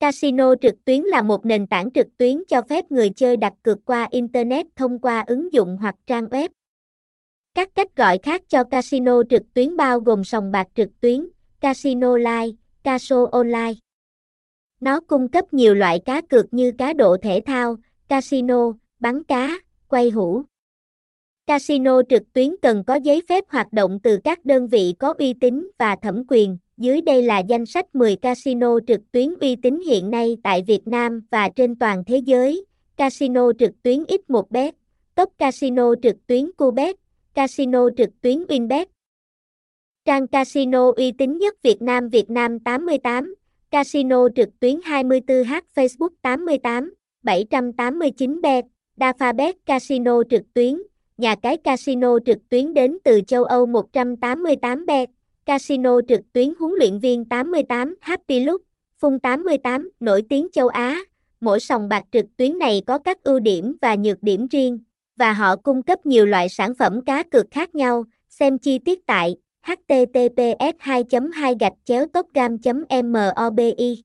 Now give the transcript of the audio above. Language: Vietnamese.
Casino trực tuyến là một nền tảng trực tuyến cho phép người chơi đặt cược qua Internet thông qua ứng dụng hoặc trang web. Các cách gọi khác cho casino trực tuyến bao gồm sòng bạc trực tuyến, casino live, caso online. Nó cung cấp nhiều loại cá cược như cá độ thể thao, casino, bắn cá, quay hũ. Casino trực tuyến cần có giấy phép hoạt động từ các đơn vị có uy tín và thẩm quyền. Dưới đây là danh sách 10 casino trực tuyến uy tín hiện nay tại Việt Nam và trên toàn thế giới. Casino trực tuyến X1bet, Top Casino trực tuyến Cubet, Casino trực tuyến Winbet. Trang casino uy tín nhất Việt Nam Việt Nam 88, Casino trực tuyến 24h Facebook 88, 789 bet, Dafabet Casino trực tuyến, nhà cái casino trực tuyến đến từ châu Âu 188 bet, casino trực tuyến huấn luyện viên 88 Happy Look, Phung 88 nổi tiếng châu Á. Mỗi sòng bạc trực tuyến này có các ưu điểm và nhược điểm riêng, và họ cung cấp nhiều loại sản phẩm cá cược khác nhau. Xem chi tiết tại https 2 2 gạch chéo topgam mobi